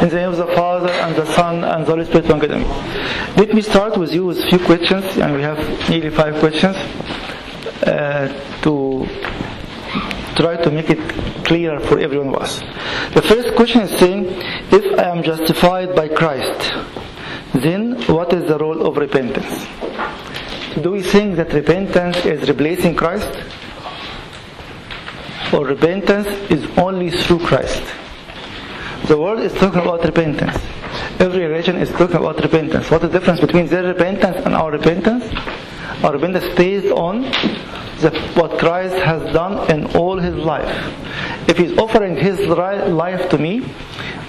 In the name of the Father and the Son and the Holy Spirit, one God. Let me start with you with a few questions, and we have nearly five questions uh, to try to make it clearer for everyone of us. The first question is saying, if I am justified by Christ, then what is the role of repentance? Do we think that repentance is replacing Christ? Or repentance is only through Christ? The world is talking about repentance. Every religion is talking about repentance. What is the difference between their repentance and our repentance? Our repentance is based on the, what Christ has done in all his life. If he's offering his life to me,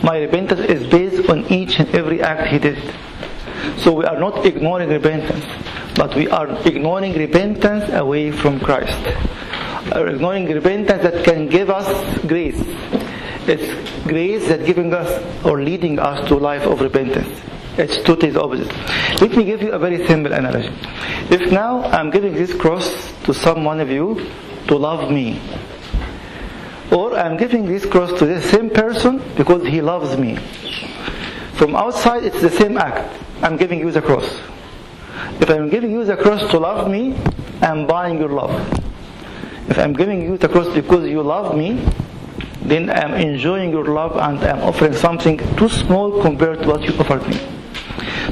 my repentance is based on each and every act he did. So we are not ignoring repentance, but we are ignoring repentance away from Christ. Ignoring repentance that can give us grace. It's grace that giving us or leading us to life of repentance. It's totally the opposite. Let me give you a very simple analogy. If now I'm giving this cross to some one of you to love me, or I'm giving this cross to the same person because he loves me. From outside, it's the same act. I'm giving you the cross. If I'm giving you the cross to love me, I'm buying your love. If I'm giving you the cross because you love me, then I'm enjoying your love and I'm offering something too small compared to what you offered me.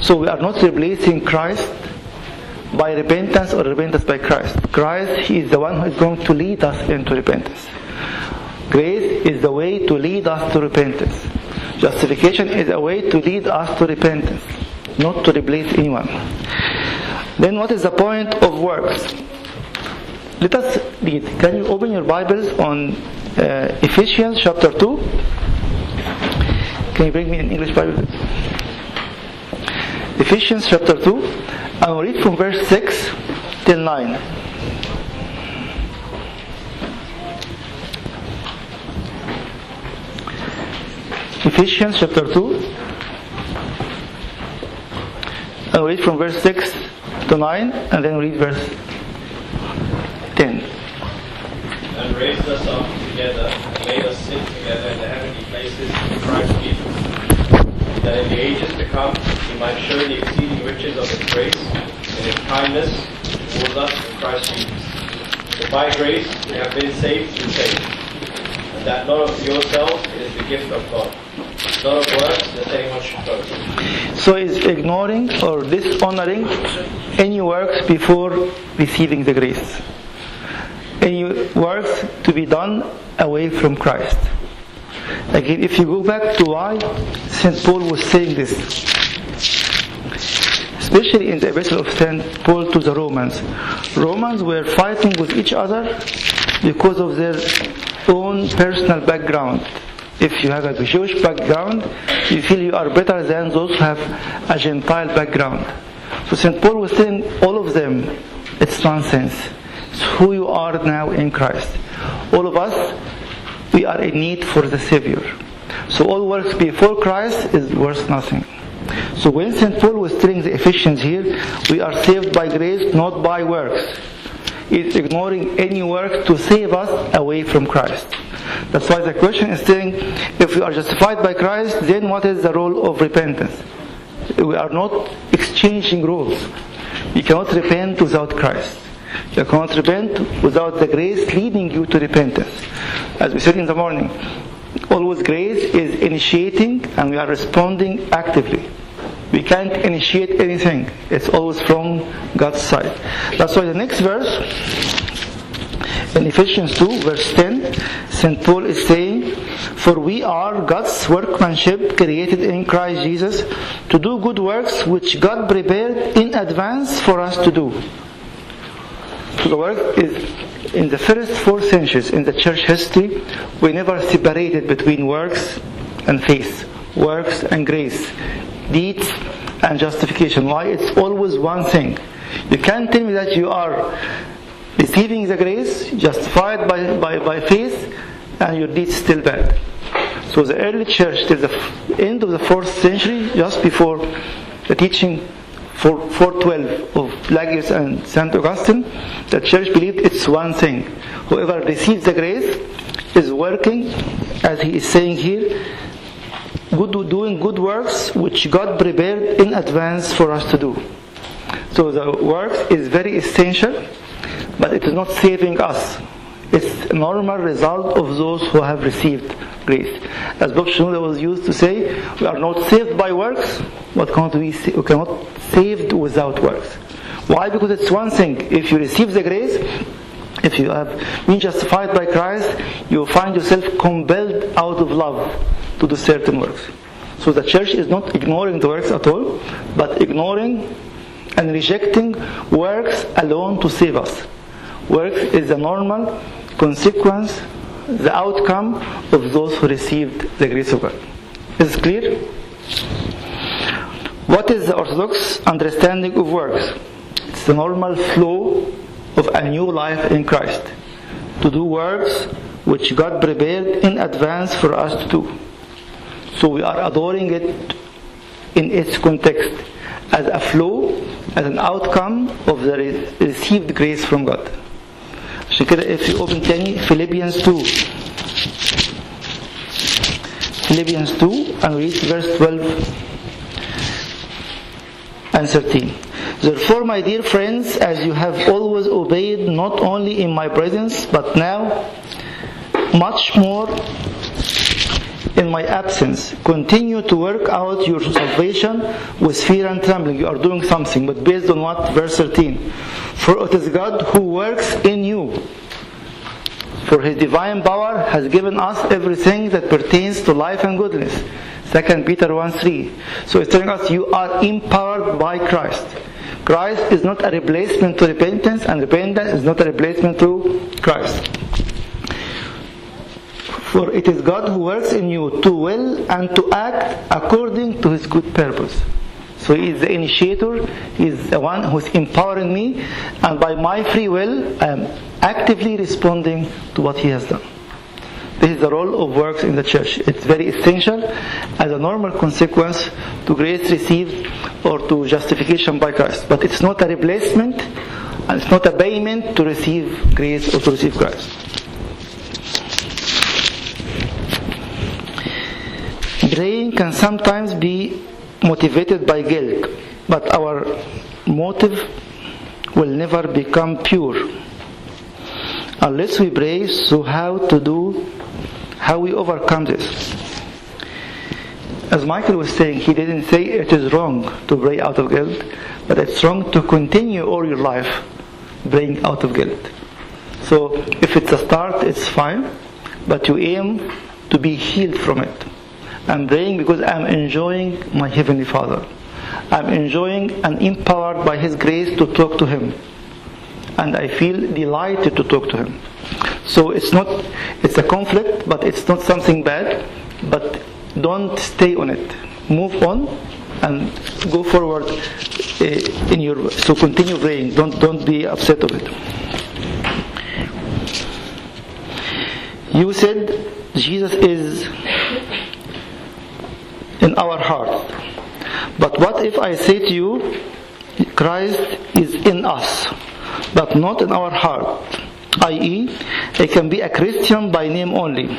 So we are not replacing Christ by repentance or repentance by Christ. Christ, is the one who is going to lead us into repentance. Grace is the way to lead us to repentance. Justification is a way to lead us to repentance, not to replace anyone. Then what is the point of works? Let us read. Can you open your Bibles on uh, Ephesians chapter 2? Can you bring me an English Bible? Ephesians chapter 2. I will read from verse 6 till 9. Ephesians chapter 2. I'll read from verse 6 to 9 and then read verse 10. And raised us up together and made us sit together in the heavenly places in Christ Jesus, that in the ages to come he might show the exceeding riches of his grace and his kindness towards us in Christ Jesus. For by grace we have been saved through faith, and that not of yourselves, it is the gift of God, that. So is ignoring or dishonoring any works before receiving the grace. Any works to be done away from Christ. Again, if you go back to why St. Paul was saying this, especially in the epistle of St. Paul to the Romans, Romans were fighting with each other because of their own personal background. If you have a Jewish background, you feel you are better than those who have a Gentile background. So St. Paul was telling all of them, it's nonsense. It's who you are now in Christ. All of us, we are in need for the Savior. So all works before Christ is worth nothing. So when St. Paul was telling the Ephesians here, we are saved by grace, not by works. It's ignoring any work to save us away from Christ. That's why the question is saying, if we are justified by Christ, then what is the role of repentance? We are not exchanging roles. You cannot repent without Christ. You cannot repent without the grace leading you to repentance. As we said in the morning, always grace is initiating and we are responding actively. We can't initiate anything. It's always from God's side. That's why the next verse in Ephesians 2 verse 10, St. Paul is saying, For we are God's workmanship created in Christ Jesus to do good works which God prepared in advance for us to do. The work is in the first four centuries in the church history, we never separated between works and faith, works and grace, deeds and justification. Why? It's always one thing. You can't tell me that you are receiving the grace, justified by, by, by faith, and your deeds still bad. So the early church till the end of the fourth century, just before the teaching 412 of Pelagius and St. Augustine, the church believed it's one thing. Whoever receives the grace is working, as he is saying here, good, doing good works which God prepared in advance for us to do. So the work is very essential, but it is not saving us. It's a normal result of those who have received grace. As Pope Shenouda was used to say, we are not saved by works, but cannot we, we cannot saved without works. Why? Because it's one thing. If you receive the grace, if you have been justified by Christ, you find yourself compelled out of love to do certain works. So the church is not ignoring the works at all, but ignoring and rejecting works alone to save us. Works is a normal consequence, the outcome of those who received the grace of God. Is it clear? What is the Orthodox understanding of works? It's the normal flow of a new life in Christ. To do works which God prepared in advance for us to do. So we are adoring it in its context as a flow, as an outcome of the received grace from God. عشان كده if you open تاني Philippians 2 Philippians 2 and read verse 12 and 13. Therefore, my dear friends, as you have always obeyed, not only in my presence, but now, much more in my absence, continue to work out your salvation with fear and trembling. You are doing something, but based on what? Verse 13. For it is God who works in for his divine power has given us everything that pertains to life and goodness. 2 Peter 1 3. So it's telling us you are empowered by Christ. Christ is not a replacement to repentance, and repentance is not a replacement to Christ. For it is God who works in you to will and to act according to his good purpose. So he is the initiator, he is the one who is empowering me, and by my free will, I am actively responding to what he has done. This is the role of works in the church. It's very essential as a normal consequence to grace received or to justification by Christ. But it's not a replacement and it's not a payment to receive grace or to receive Christ. Praying can sometimes be motivated by guilt, but our motive will never become pure unless we pray so how to do how we overcome this? As michael was saying he didn't say it is wrong to pray out of guilt but it's wrong to continue all your life praying out of guilt. So if it's a start it's fine but you aim to be healed from it. I'm praying because i'm enjoying my heavenly father. I'm enjoying and empowered by his grace to talk to him and I feel delighted to talk to him. So it's not, it's a conflict, but it's not something bad. But don't stay on it. Move on and go forward uh, in your. So continue praying. Don't don't be upset of it. You said Jesus is in our heart. But what if I say to you, Christ is in us? But not in our heart. I.e., I can be a Christian by name only.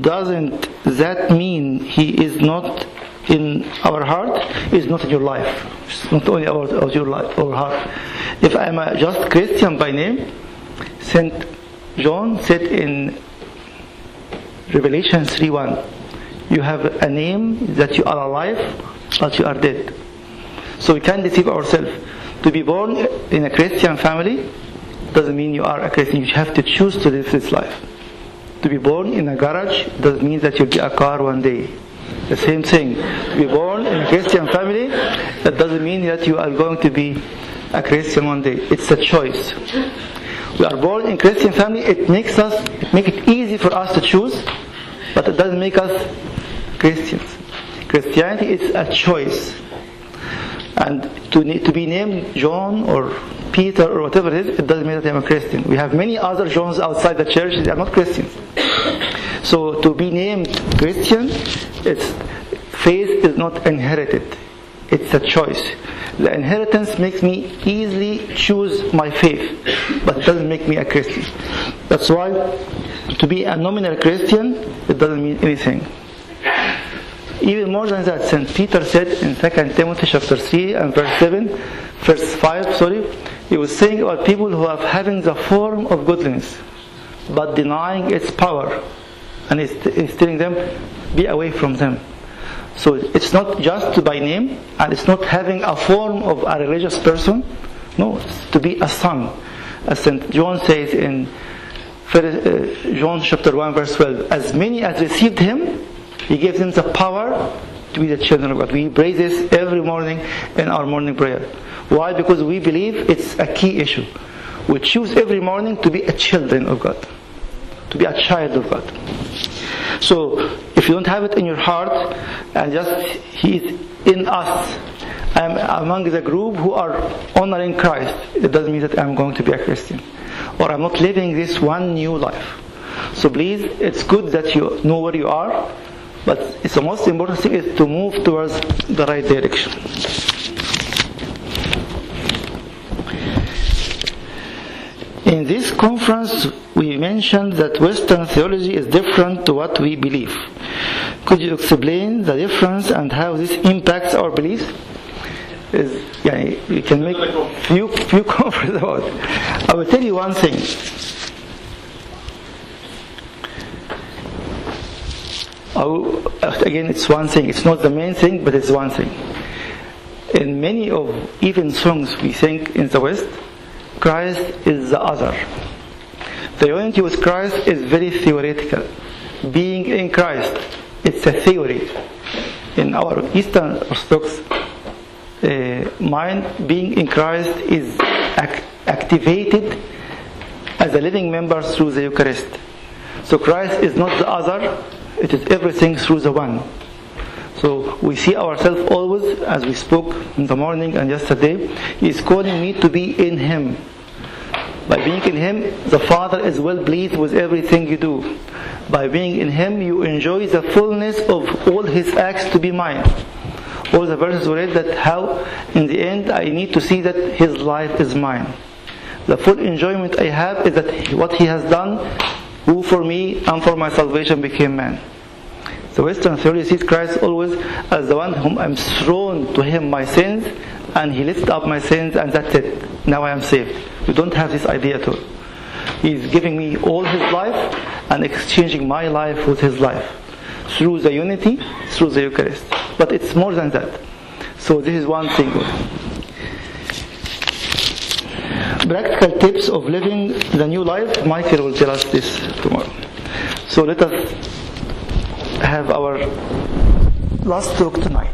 Doesn't that mean he is not in our heart? Is not in your life. It's not only about, about your life or heart. If I am a just Christian by name, Saint John said in Revelation 3:1, you have a name that you are alive, but you are dead. So we can't deceive ourselves. To be born in a Christian family doesn't mean you are a Christian. You have to choose to live this life. To be born in a garage doesn't mean that you'll get a car one day. The same thing. To be born in a Christian family, that doesn't mean that you are going to be a Christian one day. It's a choice. We are born in Christian family. It makes us, it makes it easy for us to choose, but it doesn't make us Christians. Christianity is a choice and to, to be named John or Peter or whatever it is, it doesn't mean that I'm a Christian. We have many other Johns outside the church, they are not Christians. So to be named Christian, it's, faith is not inherited. It's a choice. The inheritance makes me easily choose my faith, but it doesn't make me a Christian. That's why to be a nominal Christian, it doesn't mean anything. Even more than that, St. Peter said in 2 Timothy chapter 3 and verse 7, verse 5, sorry, he was saying about people who are having the form of godliness, but denying its power. And he's, he's telling them, be away from them. So it's not just by name, and it's not having a form of a religious person. No, it's to be a son. As St. John says in uh, John chapter 1 verse 12, as many as received him, he gives them the power to be the children of God. We pray this every morning in our morning prayer. Why? Because we believe it's a key issue. We choose every morning to be a children of God, to be a child of God. So, if you don't have it in your heart, and just He is in us, I'm among the group who are honoring Christ, it doesn't mean that I'm going to be a Christian. Or I'm not living this one new life. So please, it's good that you know where you are, but it's the most important thing is to move towards the right direction. In this conference, we mentioned that Western theology is different to what we believe. Could you explain the difference and how this impacts our beliefs? Is, yeah, you can make few few comments about. It. I will tell you one thing. Will, again, it's one thing. It's not the main thing, but it's one thing. In many of even songs we sing in the West, Christ is the other. The unity with Christ is very theoretical. Being in Christ, it's a theory. In our Eastern Orthodox uh, mind, being in Christ is act- activated as a living member through the Eucharist. So Christ is not the other, it is everything through the one. So we see ourselves always, as we spoke in the morning and yesterday, He is calling me to be in Him. By being in Him, the Father is well pleased with everything you do. By being in Him, you enjoy the fullness of all His acts to be mine. All the verses we read that how, in the end, I need to see that His life is mine. The full enjoyment I have is that what He has done, who for me and for my salvation became man. The Western theory sees Christ always as the one whom I'm thrown to him my sins and he lifts up my sins and that's it. Now I am saved. We don't have this idea at all. He's giving me all his life and exchanging my life with his life through the unity, through the Eucharist. But it's more than that. So this is one thing. Practical tips of living the new life. Michael will tell us this tomorrow. So let us have our last talk tonight.